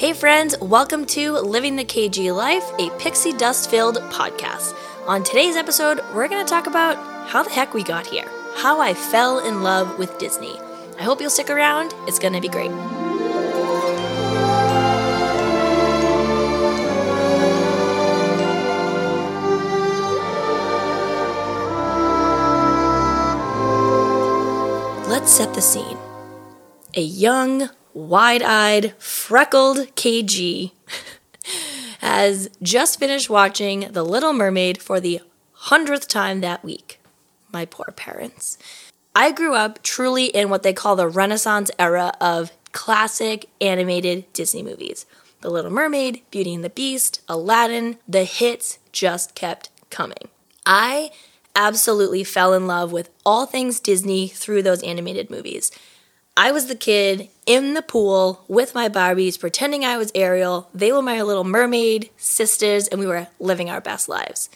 Hey, friends, welcome to Living the KG Life, a pixie dust filled podcast. On today's episode, we're going to talk about how the heck we got here, how I fell in love with Disney. I hope you'll stick around, it's going to be great. Let's set the scene. A young, wide eyed, freckled KG has just finished watching The Little Mermaid for the hundredth time that week. My poor parents. I grew up truly in what they call the Renaissance era of classic animated Disney movies. The Little Mermaid, Beauty and the Beast, Aladdin, the hits just kept coming. I absolutely fell in love with all things Disney through those animated movies. I was the kid in the pool with my Barbies, pretending I was Ariel. They were my little mermaid sisters, and we were living our best lives.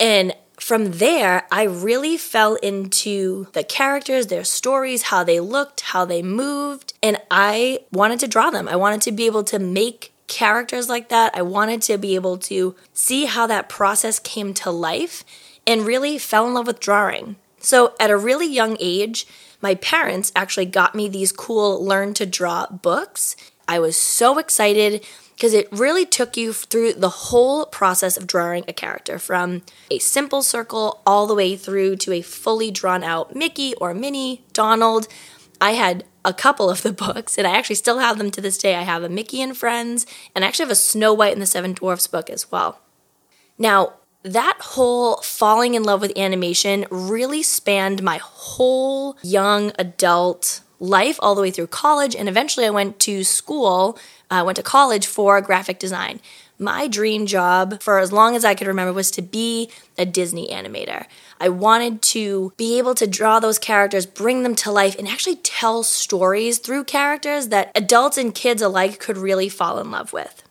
And from there, I really fell into the characters, their stories, how they looked, how they moved, and I wanted to draw them. I wanted to be able to make characters like that. I wanted to be able to see how that process came to life and really fell in love with drawing. So at a really young age, my parents actually got me these cool learn to draw books. I was so excited because it really took you through the whole process of drawing a character from a simple circle all the way through to a fully drawn out Mickey or Minnie, Donald. I had a couple of the books and I actually still have them to this day. I have a Mickey and Friends and I actually have a Snow White and the Seven Dwarfs book as well. Now, that whole falling in love with animation really spanned my whole young adult life all the way through college and eventually I went to school, I uh, went to college for graphic design. My dream job for as long as I could remember was to be a Disney animator. I wanted to be able to draw those characters, bring them to life, and actually tell stories through characters that adults and kids alike could really fall in love with.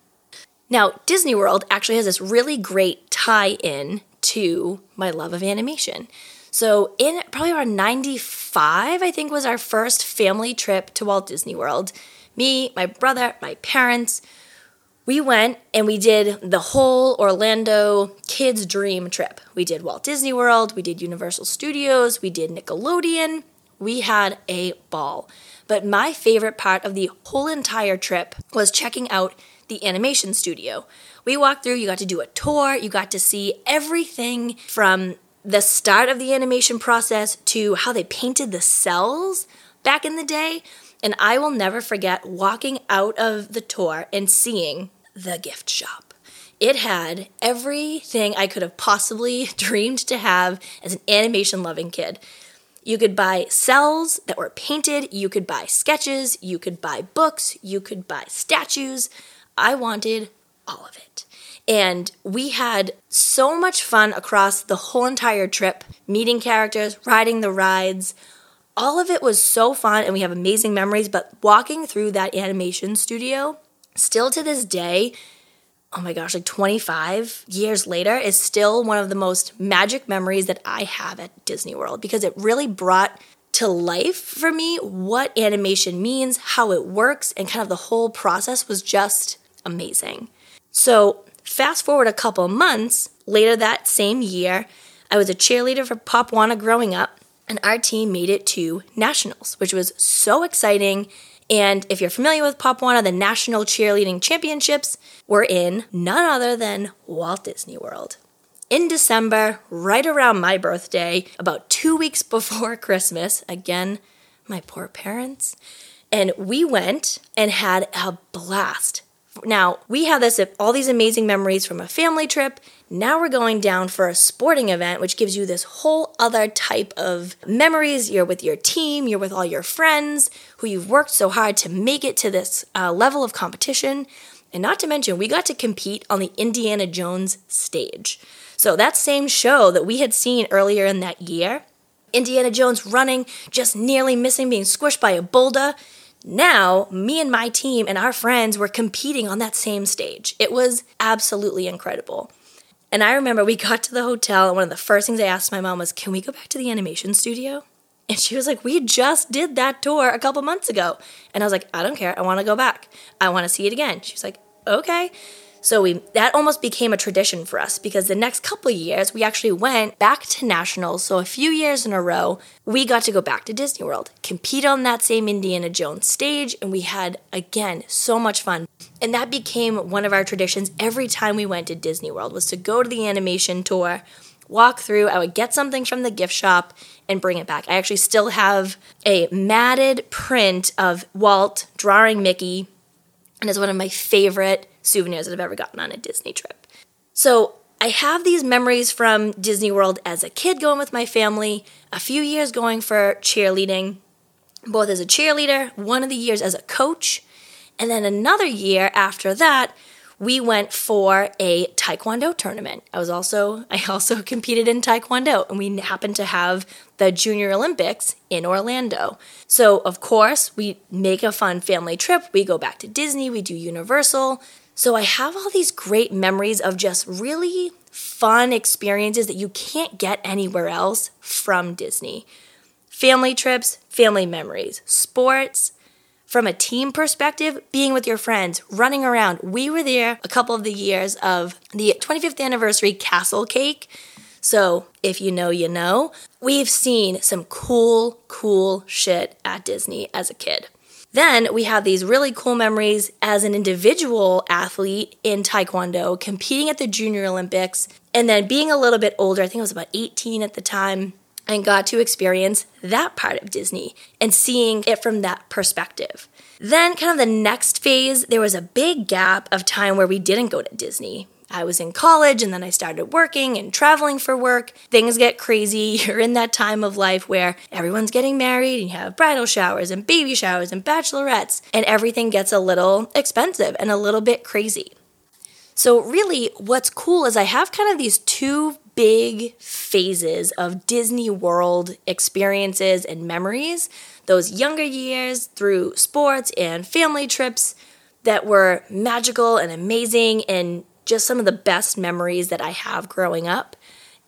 Now, Disney World actually has this really great tie in to my love of animation. So, in probably around 95, I think was our first family trip to Walt Disney World. Me, my brother, my parents, we went and we did the whole Orlando kids' dream trip. We did Walt Disney World, we did Universal Studios, we did Nickelodeon. We had a ball. But my favorite part of the whole entire trip was checking out the animation studio. We walked through, you got to do a tour, you got to see everything from the start of the animation process to how they painted the cells back in the day. And I will never forget walking out of the tour and seeing the gift shop. It had everything I could have possibly dreamed to have as an animation loving kid. You could buy cells that were painted, you could buy sketches, you could buy books, you could buy statues. I wanted all of it. And we had so much fun across the whole entire trip, meeting characters, riding the rides. All of it was so fun, and we have amazing memories. But walking through that animation studio, still to this day, oh my gosh, like 25 years later, is still one of the most magic memories that I have at Disney World because it really brought to life for me what animation means, how it works, and kind of the whole process was just amazing. So, fast forward a couple months later that same year, I was a cheerleader for Pop Warner growing up, and our team made it to nationals, which was so exciting. And if you're familiar with Pop Warner, the National Cheerleading Championships were in none other than Walt Disney World. In December, right around my birthday, about two weeks before Christmas, again, my poor parents, and we went and had a blast. Now, we have this all these amazing memories from a family trip. Now we're going down for a sporting event, which gives you this whole other type of memories. You're with your team, you're with all your friends who you've worked so hard to make it to this uh, level of competition. And not to mention, we got to compete on the Indiana Jones stage. So, that same show that we had seen earlier in that year, Indiana Jones running, just nearly missing, being squished by a boulder. Now, me and my team and our friends were competing on that same stage. It was absolutely incredible. And I remember we got to the hotel, and one of the first things I asked my mom was, Can we go back to the animation studio? And she was like, We just did that tour a couple months ago. And I was like, I don't care. I want to go back. I want to see it again. She was like, Okay. So we that almost became a tradition for us because the next couple years we actually went back to nationals. So a few years in a row, we got to go back to Disney World, compete on that same Indiana Jones stage, and we had again so much fun. And that became one of our traditions every time we went to Disney World was to go to the animation tour, walk through, I would get something from the gift shop and bring it back. I actually still have a matted print of Walt drawing Mickey and it's one of my favorite souvenirs that I've ever gotten on a Disney trip. So I have these memories from Disney World as a kid going with my family, a few years going for cheerleading, both as a cheerleader, one of the years as a coach, and then another year after that we went for a taekwondo tournament. I was also I also competed in taekwondo and we happened to have the Junior Olympics in Orlando. So, of course, we make a fun family trip. We go back to Disney, we do Universal. So, I have all these great memories of just really fun experiences that you can't get anywhere else from Disney. Family trips, family memories, sports, from a team perspective, being with your friends, running around. We were there a couple of the years of the 25th anniversary Castle Cake. So, if you know, you know. We've seen some cool, cool shit at Disney as a kid. Then we have these really cool memories as an individual athlete in Taekwondo, competing at the Junior Olympics, and then being a little bit older. I think I was about 18 at the time and got to experience that part of Disney and seeing it from that perspective. Then, kind of the next phase, there was a big gap of time where we didn't go to Disney. I was in college and then I started working and traveling for work. Things get crazy. You're in that time of life where everyone's getting married and you have bridal showers and baby showers and bachelorettes, and everything gets a little expensive and a little bit crazy. So, really, what's cool is I have kind of these two big phases of Disney World experiences and memories. Those younger years through sports and family trips that were magical and amazing and just some of the best memories that I have growing up.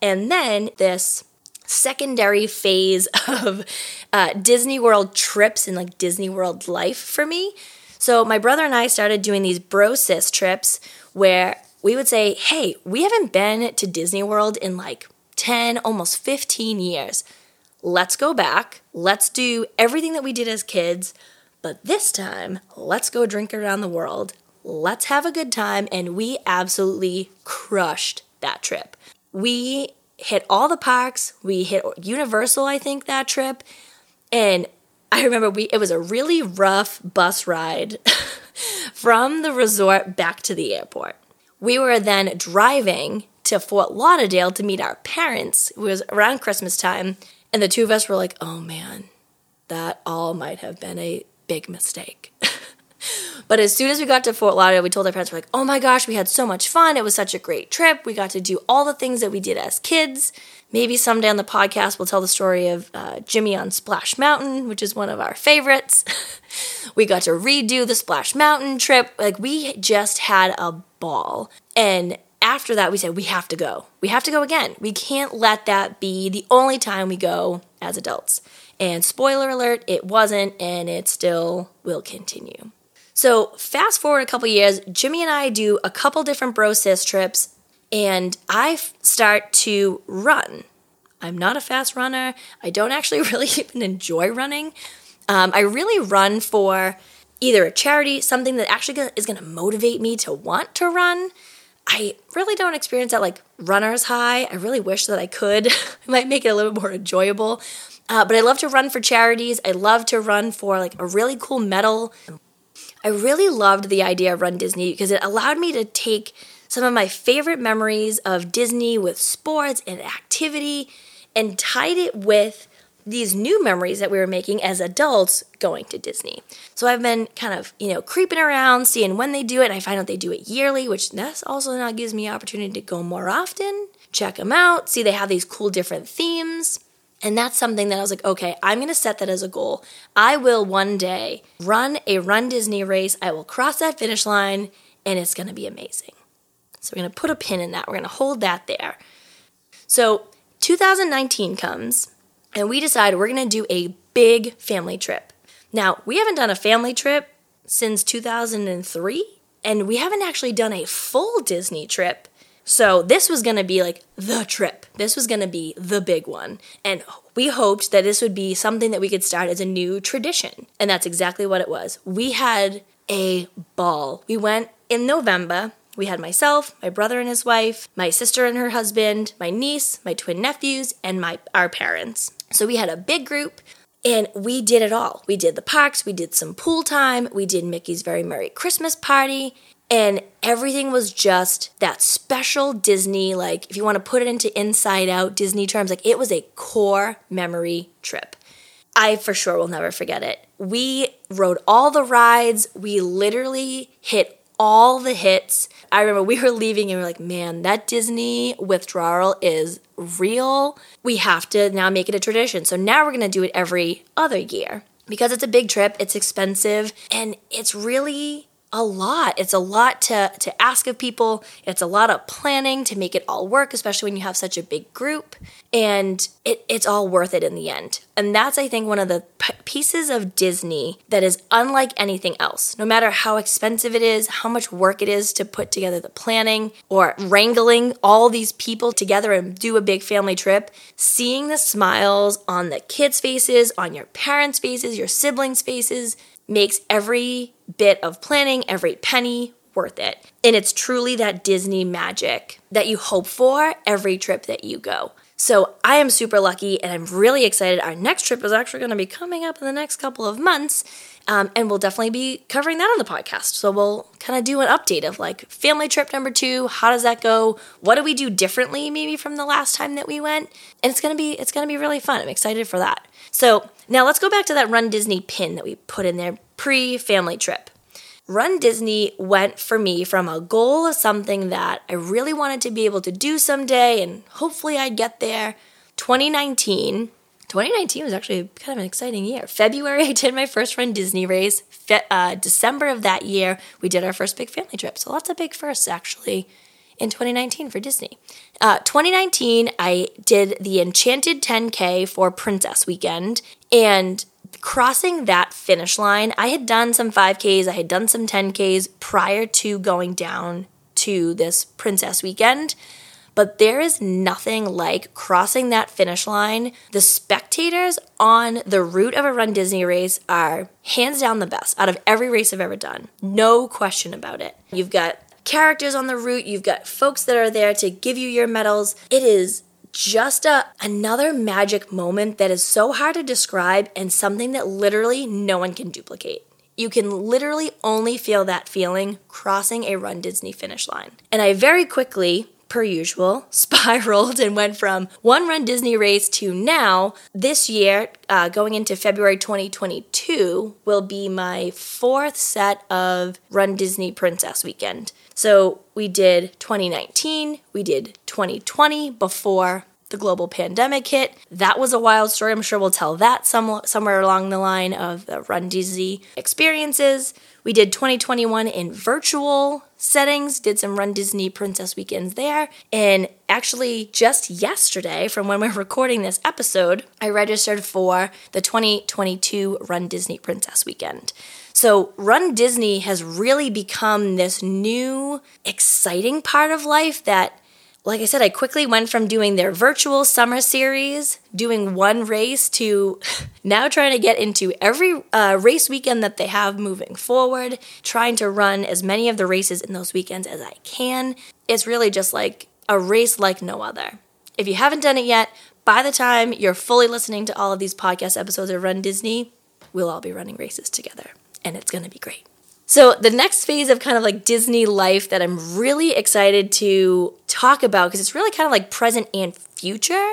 And then this secondary phase of uh, Disney World trips and like Disney World life for me. So my brother and I started doing these bro sis trips where we would say, hey, we haven't been to Disney World in like 10, almost 15 years. Let's go back. Let's do everything that we did as kids. But this time, let's go drink around the world. Let's have a good time. And we absolutely crushed that trip. We hit all the parks. We hit Universal, I think, that trip. And I remember we it was a really rough bus ride from the resort back to the airport. We were then driving to Fort Lauderdale to meet our parents. It was around Christmas time, and the two of us were like, oh man, that all might have been a big mistake. but as soon as we got to Fort Lauderdale, we told our parents, we're like, oh my gosh, we had so much fun. It was such a great trip. We got to do all the things that we did as kids. Maybe someday on the podcast, we'll tell the story of uh, Jimmy on Splash Mountain, which is one of our favorites. we got to redo the Splash Mountain trip. Like, we just had a ball. And after that, we said, we have to go. We have to go again. We can't let that be the only time we go as adults. And spoiler alert, it wasn't, and it still will continue. So, fast forward a couple years, Jimmy and I do a couple different bro sis trips, and I start to run. I'm not a fast runner. I don't actually really even enjoy running. Um, I really run for either a charity, something that actually is going to motivate me to want to run. I really don't experience that like runner's high. I really wish that I could. it might make it a little bit more enjoyable. Uh, but I love to run for charities. I love to run for like a really cool medal. I really loved the idea of Run Disney because it allowed me to take some of my favorite memories of Disney with sports and activity and tied it with these new memories that we were making as adults going to Disney. So I've been kind of, you know, creeping around, seeing when they do it. I find out they do it yearly, which that's also now gives me opportunity to go more often, check them out, see they have these cool different themes. And that's something that I was like, okay, I'm going to set that as a goal. I will one day run a Run Disney race. I will cross that finish line and it's going to be amazing. So we're going to put a pin in that. We're going to hold that there. So 2019 comes and we decide we're going to do a big family trip. Now, we haven't done a family trip since 2003, and we haven't actually done a full Disney trip. So, this was going to be like the trip. This was going to be the big one. And we hoped that this would be something that we could start as a new tradition. And that's exactly what it was. We had a ball. We went in November. We had myself, my brother and his wife, my sister and her husband, my niece, my twin nephews, and my our parents. So we had a big group. And we did it all. We did the parks, we did some pool time, we did Mickey's Very Merry Christmas Party, and everything was just that special Disney, like if you want to put it into inside out Disney terms, like it was a core memory trip. I for sure will never forget it. We rode all the rides, we literally hit all the hits. I remember we were leaving and we were like, man, that Disney withdrawal is real. We have to now make it a tradition. So now we're going to do it every other year. Because it's a big trip, it's expensive, and it's really a lot. It's a lot to, to ask of people. It's a lot of planning to make it all work, especially when you have such a big group. And it, it's all worth it in the end. And that's, I think, one of the p- pieces of Disney that is unlike anything else. No matter how expensive it is, how much work it is to put together the planning or wrangling all these people together and do a big family trip, seeing the smiles on the kids' faces, on your parents' faces, your siblings' faces, makes every bit of planning, every penny worth it. And it's truly that Disney magic that you hope for every trip that you go. So I am super lucky and I'm really excited. Our next trip is actually going to be coming up in the next couple of months. Um, and we'll definitely be covering that on the podcast. So we'll kind of do an update of like family trip number two. How does that go? What do we do differently maybe from the last time that we went? And it's gonna be it's gonna be really fun. I'm excited for that. So now let's go back to that Run Disney pin that we put in there pre family trip. Run Disney went for me from a goal of something that I really wanted to be able to do someday, and hopefully I'd get there. 2019. 2019 was actually kind of an exciting year. February, I did my first Run Disney race. Fe- uh, December of that year, we did our first big family trip. So lots of big firsts actually in 2019 for Disney. Uh, 2019, I did the Enchanted 10K for Princess Weekend, and crossing that finish line, I had done some 5Ks, I had done some 10Ks prior to going down to this Princess Weekend. But there is nothing like crossing that finish line. The spectators on the route of a Run Disney race are hands down the best out of every race I've ever done. No question about it. You've got characters on the route, you've got folks that are there to give you your medals. It is just a another magic moment that is so hard to describe and something that literally no one can duplicate. You can literally only feel that feeling crossing a Run Disney finish line. And I very quickly, per usual, spiraled and went from one Run Disney race to now, this year, uh, going into February 2022, will be my fourth set of Run Disney Princess Weekend. So we did 2019, we did 2020 before the global pandemic hit. That was a wild story. I'm sure we'll tell that some, somewhere along the line of the Run Disney experiences. We did 2021 in virtual settings, did some Run Disney Princess weekends there. And actually, just yesterday, from when we're recording this episode, I registered for the 2022 Run Disney Princess weekend. So, Run Disney has really become this new, exciting part of life that like I said, I quickly went from doing their virtual summer series, doing one race, to now trying to get into every uh, race weekend that they have moving forward, trying to run as many of the races in those weekends as I can. It's really just like a race like no other. If you haven't done it yet, by the time you're fully listening to all of these podcast episodes of Run Disney, we'll all be running races together, and it's going to be great. So, the next phase of kind of like Disney life that I'm really excited to talk about, because it's really kind of like present and future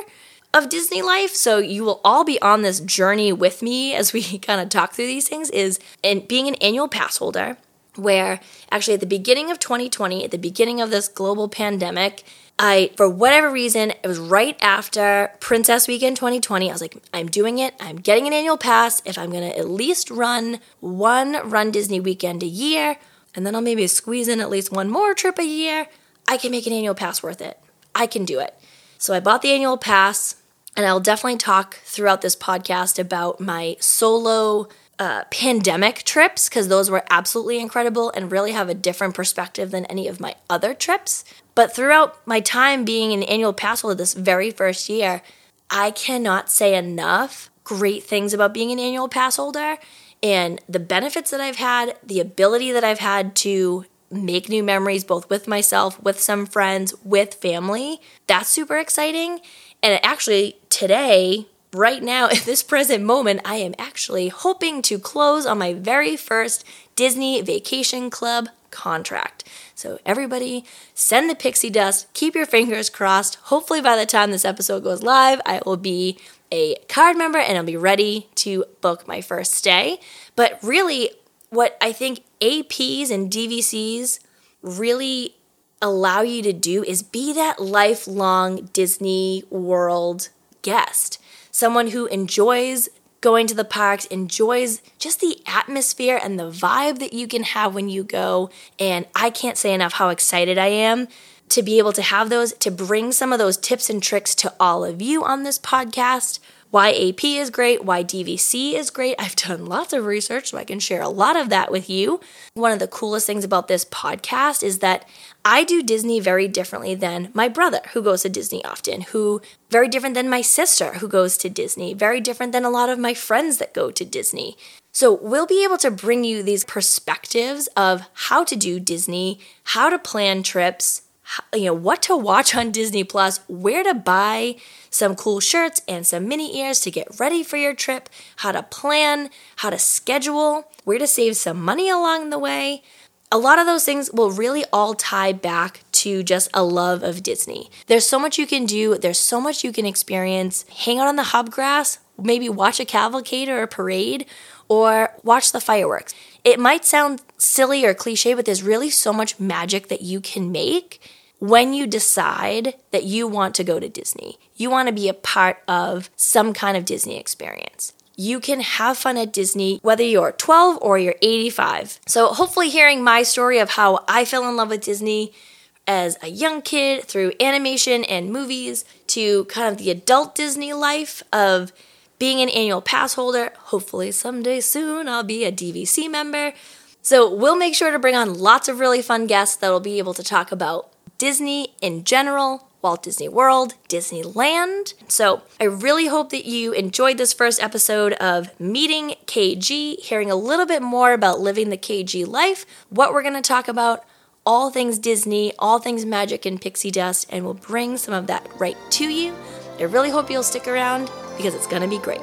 of Disney life. So, you will all be on this journey with me as we kind of talk through these things, is in being an annual pass holder, where actually at the beginning of 2020, at the beginning of this global pandemic, I, for whatever reason, it was right after Princess Weekend 2020. I was like, I'm doing it. I'm getting an annual pass. If I'm going to at least run one Run Disney weekend a year, and then I'll maybe squeeze in at least one more trip a year, I can make an annual pass worth it. I can do it. So I bought the annual pass. And I'll definitely talk throughout this podcast about my solo uh, pandemic trips because those were absolutely incredible and really have a different perspective than any of my other trips. But throughout my time being an annual pass holder this very first year, I cannot say enough great things about being an annual pass holder and the benefits that I've had, the ability that I've had to make new memories both with myself, with some friends, with family. That's super exciting. And actually, today, right now, at this present moment, I am actually hoping to close on my very first Disney Vacation Club contract. So, everybody, send the pixie dust, keep your fingers crossed. Hopefully, by the time this episode goes live, I will be a card member and I'll be ready to book my first stay. But really, what I think APs and DVCs really allow you to do is be that lifelong Disney World guest. Someone who enjoys going to the parks, enjoys just the atmosphere and the vibe that you can have when you go. And I can't say enough how excited I am to be able to have those, to bring some of those tips and tricks to all of you on this podcast. Why AP is great, why DVC is great. I've done lots of research, so I can share a lot of that with you. One of the coolest things about this podcast is that I do Disney very differently than my brother, who goes to Disney often, who very different than my sister, who goes to Disney, very different than a lot of my friends that go to Disney. So, we'll be able to bring you these perspectives of how to do Disney, how to plan trips, you know what to watch on Disney Plus, where to buy some cool shirts and some mini ears to get ready for your trip, how to plan, how to schedule, where to save some money along the way. A lot of those things will really all tie back to just a love of Disney. There's so much you can do, there's so much you can experience. Hang out on the hub grass, maybe watch a cavalcade or a parade, or watch the fireworks. It might sound silly or cliche, but there's really so much magic that you can make when you decide that you want to go to Disney, you want to be a part of some kind of Disney experience. You can have fun at Disney whether you're 12 or you're 85. So, hopefully, hearing my story of how I fell in love with Disney as a young kid through animation and movies to kind of the adult Disney life of being an annual pass holder. Hopefully, someday soon, I'll be a DVC member. So, we'll make sure to bring on lots of really fun guests that will be able to talk about Disney in general, Walt Disney World, Disneyland. So I really hope that you enjoyed this first episode of Meeting KG, hearing a little bit more about living the KG life, what we're going to talk about, all things Disney, all things magic and pixie dust, and we'll bring some of that right to you. I really hope you'll stick around because it's going to be great.